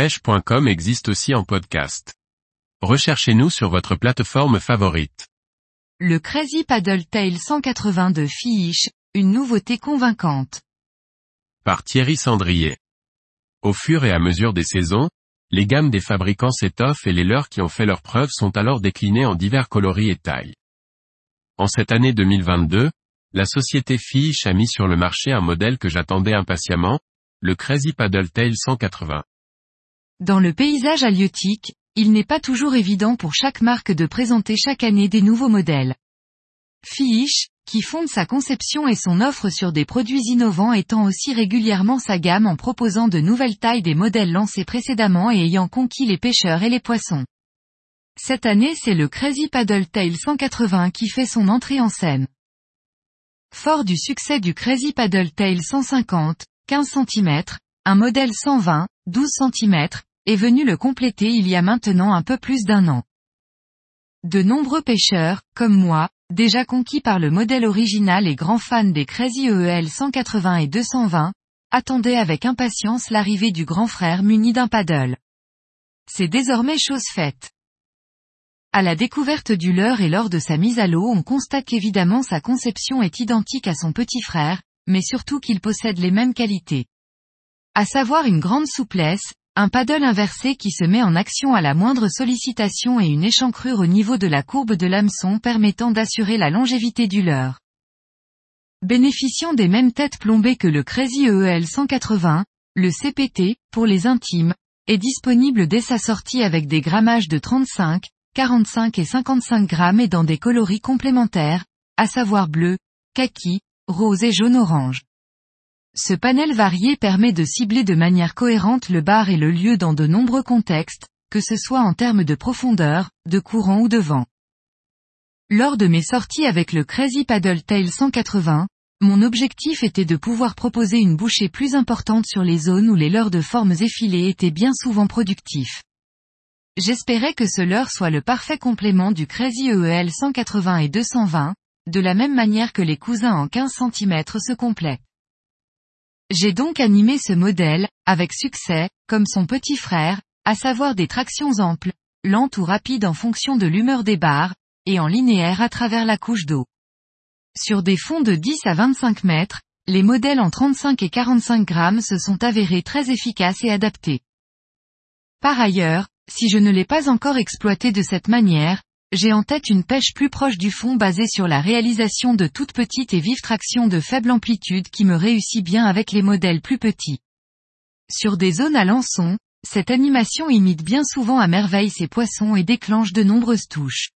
pêche.com existe aussi en podcast. Recherchez-nous sur votre plateforme favorite. Le Crazy Paddle Tail 180 de Fish, une nouveauté convaincante. Par Thierry Sandrier. Au fur et à mesure des saisons, les gammes des fabricants s'étoffent et les leurs qui ont fait leurs preuves sont alors déclinées en divers coloris et tailles. En cette année 2022, la société Fish a mis sur le marché un modèle que j'attendais impatiemment, le Crazy Paddle Tail 180. Dans le paysage halieutique, il n'est pas toujours évident pour chaque marque de présenter chaque année des nouveaux modèles. Fish, qui fonde sa conception et son offre sur des produits innovants étend aussi régulièrement sa gamme en proposant de nouvelles tailles des modèles lancés précédemment et ayant conquis les pêcheurs et les poissons. Cette année c'est le Crazy Paddle Tail 180 qui fait son entrée en scène. Fort du succès du Crazy Paddle Tail 150, 15 cm, un modèle 120, 12 cm, est venu le compléter il y a maintenant un peu plus d'un an. De nombreux pêcheurs, comme moi, déjà conquis par le modèle original et grands fans des Crazy EEL 180 et 220, attendaient avec impatience l'arrivée du grand frère muni d'un paddle. C'est désormais chose faite. À la découverte du leurre et lors de sa mise à l'eau on constate qu'évidemment sa conception est identique à son petit frère, mais surtout qu'il possède les mêmes qualités. À savoir une grande souplesse, un paddle inversé qui se met en action à la moindre sollicitation et une échancrure au niveau de la courbe de l'hameçon permettant d'assurer la longévité du leurre. Bénéficiant des mêmes têtes plombées que le Crazy EEL 180, le CPT, pour les intimes, est disponible dès sa sortie avec des grammages de 35, 45 et 55 grammes et dans des coloris complémentaires, à savoir bleu, kaki, rose et jaune-orange. Ce panel varié permet de cibler de manière cohérente le bar et le lieu dans de nombreux contextes, que ce soit en termes de profondeur, de courant ou de vent. Lors de mes sorties avec le Crazy Paddle Tail 180, mon objectif était de pouvoir proposer une bouchée plus importante sur les zones où les leurres de formes effilées étaient bien souvent productifs. J'espérais que ce leurre soit le parfait complément du Crazy EEL 180 et 220, de la même manière que les cousins en 15 cm se complètent. J'ai donc animé ce modèle, avec succès, comme son petit frère, à savoir des tractions amples, lentes ou rapides en fonction de l'humeur des barres, et en linéaire à travers la couche d'eau. Sur des fonds de 10 à 25 mètres, les modèles en 35 et 45 grammes se sont avérés très efficaces et adaptés. Par ailleurs, si je ne l'ai pas encore exploité de cette manière, j'ai en tête une pêche plus proche du fond basée sur la réalisation de toutes petites et vives tractions de faible amplitude qui me réussit bien avec les modèles plus petits. Sur des zones à lançon, cette animation imite bien souvent à merveille ces poissons et déclenche de nombreuses touches.